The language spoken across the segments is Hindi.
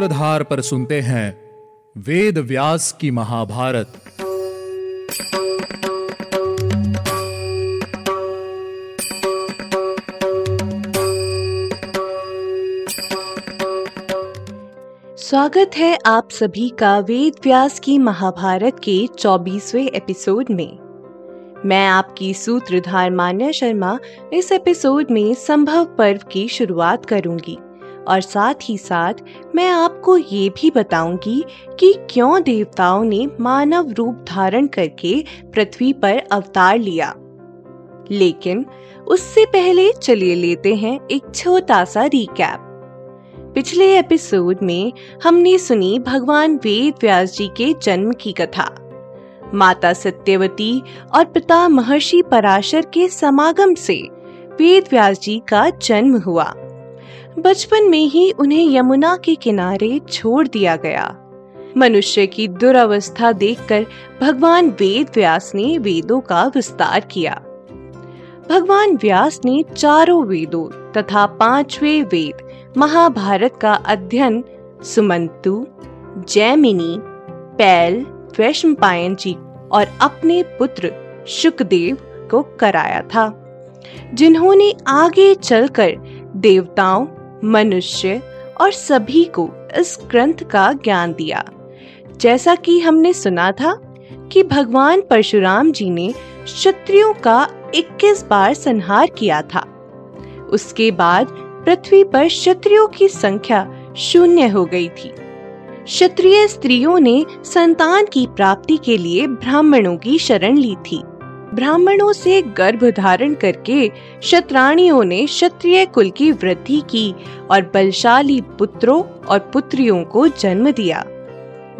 सूत्रधार पर सुनते हैं वेद व्यास की महाभारत। स्वागत है आप सभी का वेद व्यास की महाभारत के 24वें एपिसोड में। मैं आपकी सूत्रधार मान्या शर्मा इस एपिसोड में संभव पर्व की शुरुआत करूँगी। और साथ ही साथ मैं आपको ये भी बताऊँगी कि क्यों देवताओं ने मानव रूप धारण करके पृथ्वी पर अवतार लिया। लेकिन उससे पहले चलिए लेते हैं एक छोटा सा रिकैप पिछले एपिसोड में हमने सुनी भगवान वेद व्यास जी के जन्म की कथा। माता सत्यवती और पिता महर्षि पराशर के समागम से वेद व्यास जी का जन्म हुआ। बचपन में ही उन्हें यमुना के किनारे छोड़ दिया गया। मनुष्य की दुरावस्था देखकर भगवान वेद व्यास ने वेदों का विस्तार किया। भगवान व्यास ने चारों वेदों तथा पांचवे वेद महाभारत का अध्ययन सुमंतु, जैमिनी, पैल वैश्वपायन जी और अपने पुत्र शुकदेव को कराया था, जिन्होंने आगे चलकर देवताओं मनुष्य और सभी को इस ग्रंथ का ज्ञान दिया। जैसा कि हमने सुना था कि भगवान परशुराम जी ने क्षत्रियो का 21 बार संहार किया था। उसके बाद पृथ्वी पर क्षत्रियो की संख्या शून्य हो गई थी। क्षत्रिय स्त्रियों ने संतान की प्राप्ति के लिए ब्राह्मणों की शरण ली थी। ब्राह्मणों से गर्भ धारण करके क्षत्राणियों ने क्षत्रिय कुल की वृद्धि की और बलशाली पुत्रों और पुत्रियों को जन्म दिया,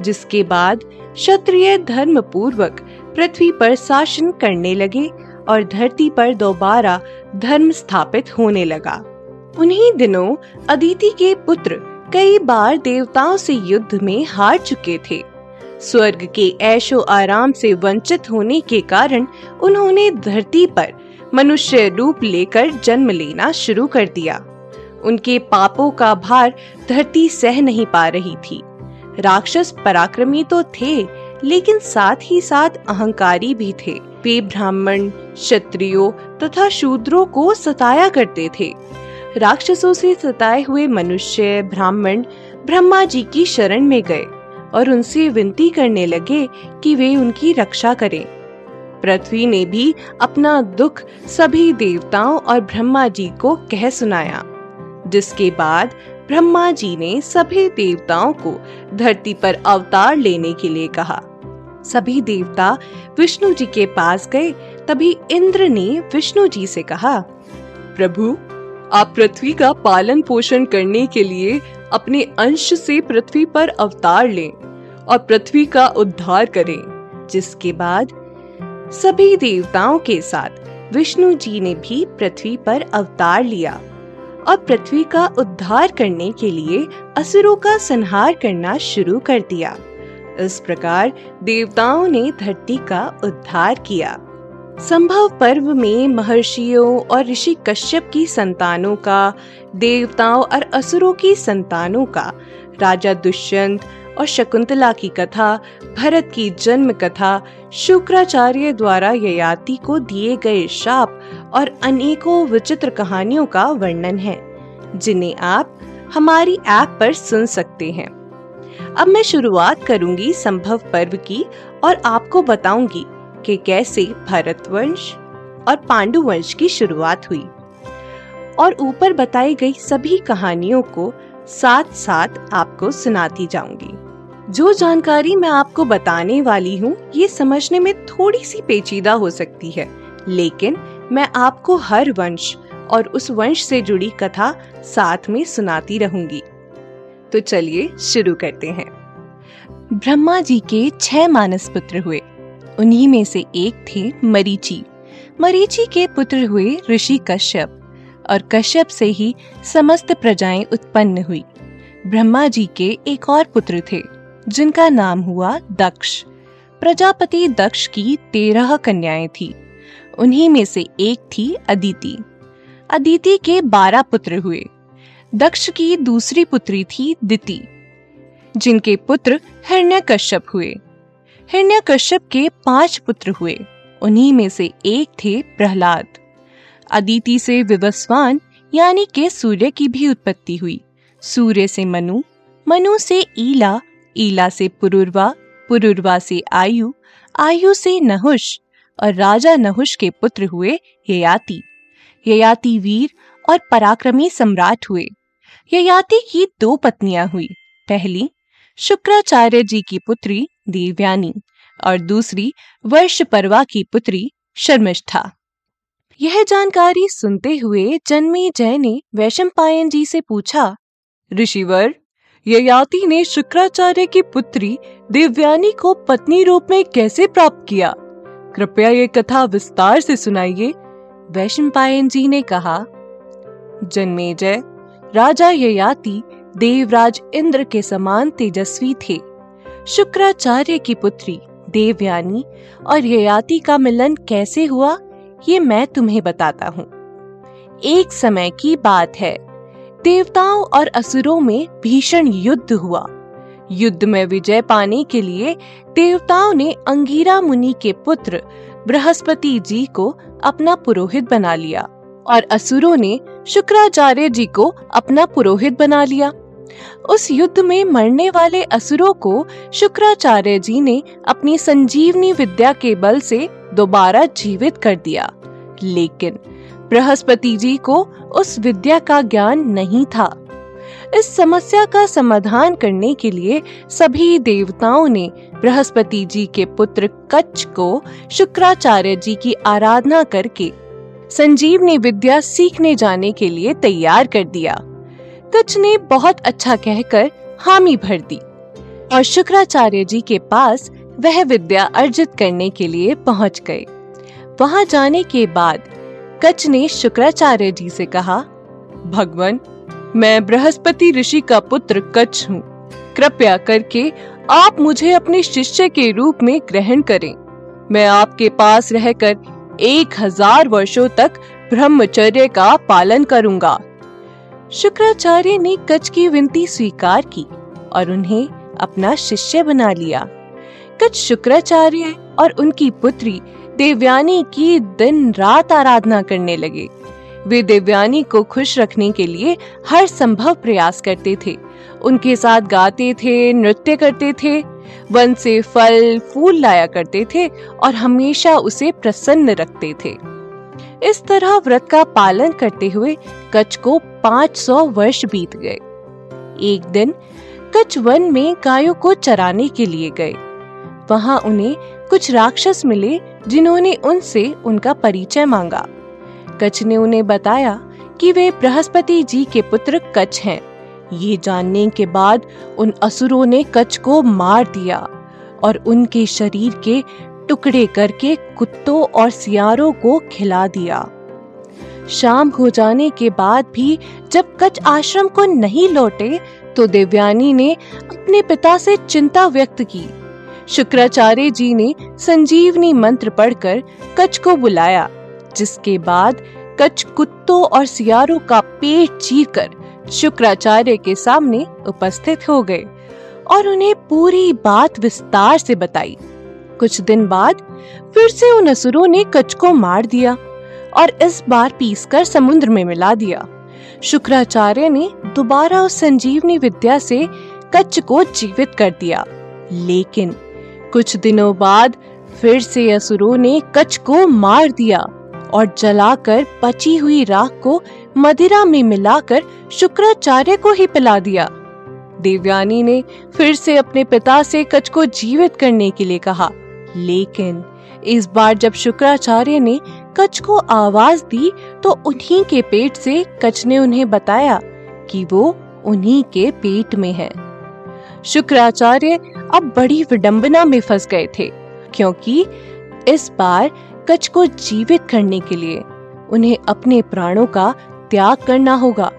जिसके बाद क्षत्रिय धर्म पूर्वक पृथ्वी पर शासन करने लगे और धरती पर दोबारा धर्म स्थापित होने लगा। उन्हीं दिनों अदिति के पुत्र कई बार देवताओं से युद्ध में हार चुके थे। स्वर्ग के ऐशो आराम से वंचित होने के कारण उन्होंने धरती पर मनुष्य रूप लेकर जन्म लेना शुरू कर दिया। उनके पापों का भार धरती सह नहीं पा रही थी। राक्षस पराक्रमी तो थे, लेकिन साथ ही साथ अहंकारी भी थे। वे ब्राह्मण, क्षत्रियो तथा शूद्रों को सताया करते थे। राक्षसों से सताए हुए मनुष्य ब्राह्मण ब्रह्मा जी की शरण में गए। और उनसे विनती करने लगे कि वे उनकी रक्षा करें। पृथ्वी ने भी अपना दुख सभी देवताओं और ब्रह्मा जी को कह सुनाया, जिसके बाद ब्रह्मा जी ने सभी देवताओं को धरती पर अवतार लेने के लिए कहा। सभी देवता विष्णु जी के पास गए, तभी इंद्र ने विष्णु जी से कहा, प्रभु आप पृथ्वी का पालन पोषण करने के लिए अपने अंश से पृथ्वी पर अवतार लें और पृथ्वी का उद्धार करें, जिसके बाद सभी देवताओं के साथ विष्णु जी ने भी पृथ्वी पर अवतार लिया और पृथ्वी का उद्धार करने के लिए असुरों का संहार करना शुरू कर दिया। इस प्रकार देवताओं ने धरती का उद्धार किया। संभव पर्व में महर्षियों और ऋषि कश्यप की संतानों का, देवताओं और असुरों की संतानों का, राजा दुष्यंत और शकुंतला की कथा, भरत की जन्म कथा, शुक्राचार्य द्वारा ययाति को दिए गए शाप और अनेकों विचित्र कहानियों का वर्णन है, जिन्हें आप हमारी ऐप पर सुन सकते हैं। अब मैं शुरुआत करूँगी संभव पर्व की और आपको बताऊँगी कि कैसे भरतवंश और पांडु वंश की शुरुआत हुई और ऊपर बताई गई सभी कहानियों को साथ साथ आपको सुनाती जाऊँगी। जो जानकारी मैं आपको बताने वाली हूँ, ये समझने में थोड़ी सी पेचीदा हो सकती है, लेकिन मैं आपको हर वंश और उस वंश से जुड़ी कथा साथ में सुनाती रहूँगी। तो चलिए शुरू करते हैं। ब्रह्मा जी के छह मानस पुत्र हुए। उन्हीं में से एक थे मरीची। मरीची के पुत्र हुए ऋषि कश्यप, और कश्यप से ही समस्त प्रजाएँ उत्पन्न हुई। ब्रह्मा जी के एक और पुत्र थे, जिनका नाम हुआ दक्ष। प्रजापति दक्ष की तेरह कन्याएँ थी। उन्हीं में से एक थी अदिति। अदिति के बारह पुत्र हुए। दक्ष की दूसरी पुत्री थी दिति, जिनके पुत्र हिरण्यकश्यप हुए। हिरण्यकश्यप के पाँच पुत्र हुए। उन्हीं में से एक थे प्रहलाद। अदिति से विवस्वान, यानी के सूर्य की भी उत्पत्ति हुई। सूर्य से मनु मनु से ईला ईला से पुरुर्वा पुरुर्वा से आयु आयु से नहुष, और राजा नहुष के पुत्र हुए ययाति। ययाति वीर और पराक्रमी सम्राट हुए। ययाति की दो पत्नियाँ हुई। पहली, शुक्राचार्य जी की पुत्री देवयानी और दूसरी, वर्ष परवा की पुत्री शर्मिष्ठा। यह जानकारी सुनते हुए जन्मी जय ने वैशंपायन जी से पूछा, ऋषिवर, ययाति ने शुक्राचार्य की पुत्री देवयानी को पत्नी रूप में कैसे प्राप्त किया? कृपया ये कथा विस्तार से सुनाइए। वैशंपायन जी ने कहा जन्मेजय राजा ययाति देवराज इंद्र के समान तेजस्वी थे। शुक्राचार्य की पुत्री, देवयानी और ययाति का मिलन कैसे हुआ, ये मैं तुम्हें बताता हूँ। एक समय की बात है, देवताओं और असुरों में भीषण युद्ध हुआ। युद्ध में विजय पाने के लिए देवताओं ने अंगीरा मुनि के पुत्र बृहस्पति जी को अपना पुरोहित बना लिया और असुरों ने शुक्राचार्य जी को अपना पुरोहित बना लिया। उस युद्ध में मरने वाले असुरों को शुक्राचार्य जी ने अपनी संजीवनी विद्या के बल से दोबारा जीवित कर दिया। लेकिन बृहस्पति जी को उस विद्या का ज्ञान नहीं था। इस समस्या का समाधान करने के लिए सभी देवताओं ने बृहस्पति जी के पुत्र कच्छ को शुक्राचार्य जी की आराधना करके संजीवनी विद्या सीखने जाने के लिए तैयार कर दिया। कच्छ ने बहुत अच्छा कहकर हामी भर दी और शुक्राचार्य जी के पास वह विद्या अर्जित करने के लिए पहुँच गए। वहाँ जाने के बाद कच्छ ने शुक्राचार्य जी से कहा, भगवान, मैं बृहस्पति ऋषि का पुत्र कच्छ हूँ। कृपया करके आप मुझे अपने शिष्य के रूप में ग्रहण करें। मैं आपके पास रहकर एक हज़ार वर्षो तक ब्रह्मचर्य का पालन करूँगा। शुक्राचार्य ने कच्छ की विनती स्वीकार की और उन्हें अपना शिष्य बना लिया। कच्छ शुक्राचार्य और उनकी पुत्री देवयानी की दिन रात आराधना करने लगे। वे देवयानी को खुश रखने के लिए हर संभव प्रयास करते थे। उनके साथ गाते थे, नृत्य करते थे, वन से फल, फूल लाया करते थे और हमेशा उसे प्रसन्न रखते थे। इस तरह व्रत का पालन करते हुए कच्छ को 500 वर्ष बीत गए। एक दिन कच्छ वन में गायों को चराने के लिए गए। वहाँ उन्हें कुछ राक्षस मिले जिन्होंने उनसे उनका परिचय मांगा। कच्छ ने उन्हें बताया कि वे बृहस्पति जी के पुत्र कच्छ हैं। ये जानने के बाद उन असुरों ने कच्छ को मार दिया और उनके शरीर के टुकड़े करके कुत्तों और सियारों को खिला दिया। शाम हो जाने के बाद भी जब कच्छ आश्रम को नहीं लौटे तो देवयानी ने अपने पिता से चिंता व्यक्त की। शुक्राचार्य जी ने संजीवनी मंत्र पढ़कर कच्छ को बुलाया, जिसके बाद कच्छ कुत्तों और सियारों का पेट चीर कर शुक्राचार्य के सामने उपस्थित हो गए और उन्हें पूरी बात विस्तार से बताई। कुछ दिन बाद फिर से उन असुरों ने कच्छ को मार दिया। और इस बार पीसकर समुद्र में मिला दिया। शुक्राचार्य ने दोबारा उस संजीवनी विद्या से कच्छ को जीवित कर दिया। लेकिन कुछ दिनों बाद फिर से असुरों ने कच्छ को मार दिया और जलाकर पची हुई राख को मदिरा में मिलाकर शुक्राचार्य को ही पिला दिया। देवयानी ने फिर से अपने पिता से कच्छ को जीवित करने के लिए कहा। लेकिन इस बार जब शुक्राचार्य ने कच्छ को आवाज़ दी तो उन्हीं के पेट से कच्छ ने उन्हें बताया कि वो उन्हीं के पेट में है। शुक्राचार्य अब बड़ी विडंबना में फंस गए थे, क्योंकि इस बार कच्छ को जीवित करने के लिए उन्हें अपने प्राणों का त्याग करना होगा।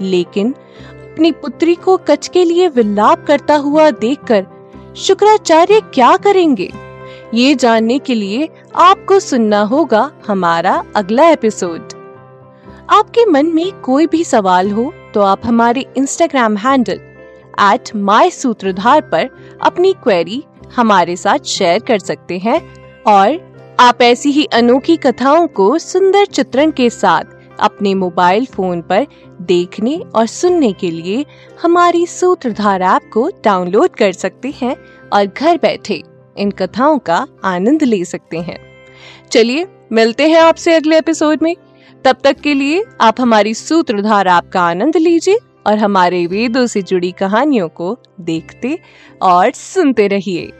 लेकिन अपनी पुत्री को कच्छ के लिए विलाप करता हुआ देखकर शुक्राचार्य क्या करेंगे? ये जानने के लिए आपको सुनना होगा हमारा अगला एपिसोड। आपके मन में कोई भी सवाल हो तो आप हमारे इंस्टाग्राम हैंडल एट माई सूत्रधार पर अपनी क्वेरी हमारे साथ शेयर कर सकते हैं और आप ऐसी ही अनोखी कथाओं को सुंदर चित्रण के साथ अपने मोबाइल फ़ोन पर देखने और सुनने के लिए हमारी सूत्रधार ऐप को डाउनलोड कर सकते हैं और घर बैठे इन कथाओं का आनंद ले सकते हैं। चलिए, मिलते हैं आपसे अगले एपिसोड में। तब तक के लिए आप हमारी सूत्रधार आपका आनंद लीजिए और हमारे वेदों से जुड़ी कहानियों को देखते और सुनते रहिए।